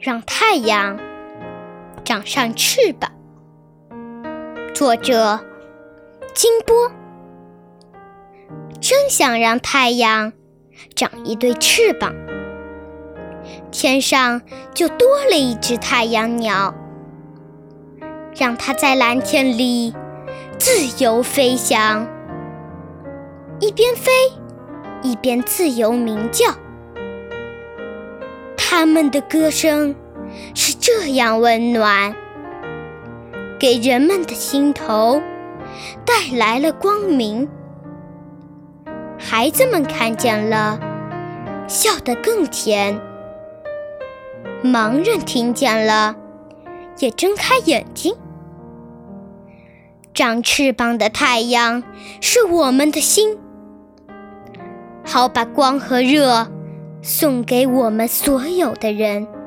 让太阳长上翅膀。作者：金波。真想让太阳长一对翅膀，天上就多了一只太阳鸟，让它在蓝天里自由飞翔，一边飞一边自由鸣叫。他们的歌声是这样温暖，给人们的心头带来了光明。孩子们看见了，笑得更甜；盲人听见了，也睁开眼睛。长翅膀的太阳是我们的心，好把光和热。送给我们所有的人。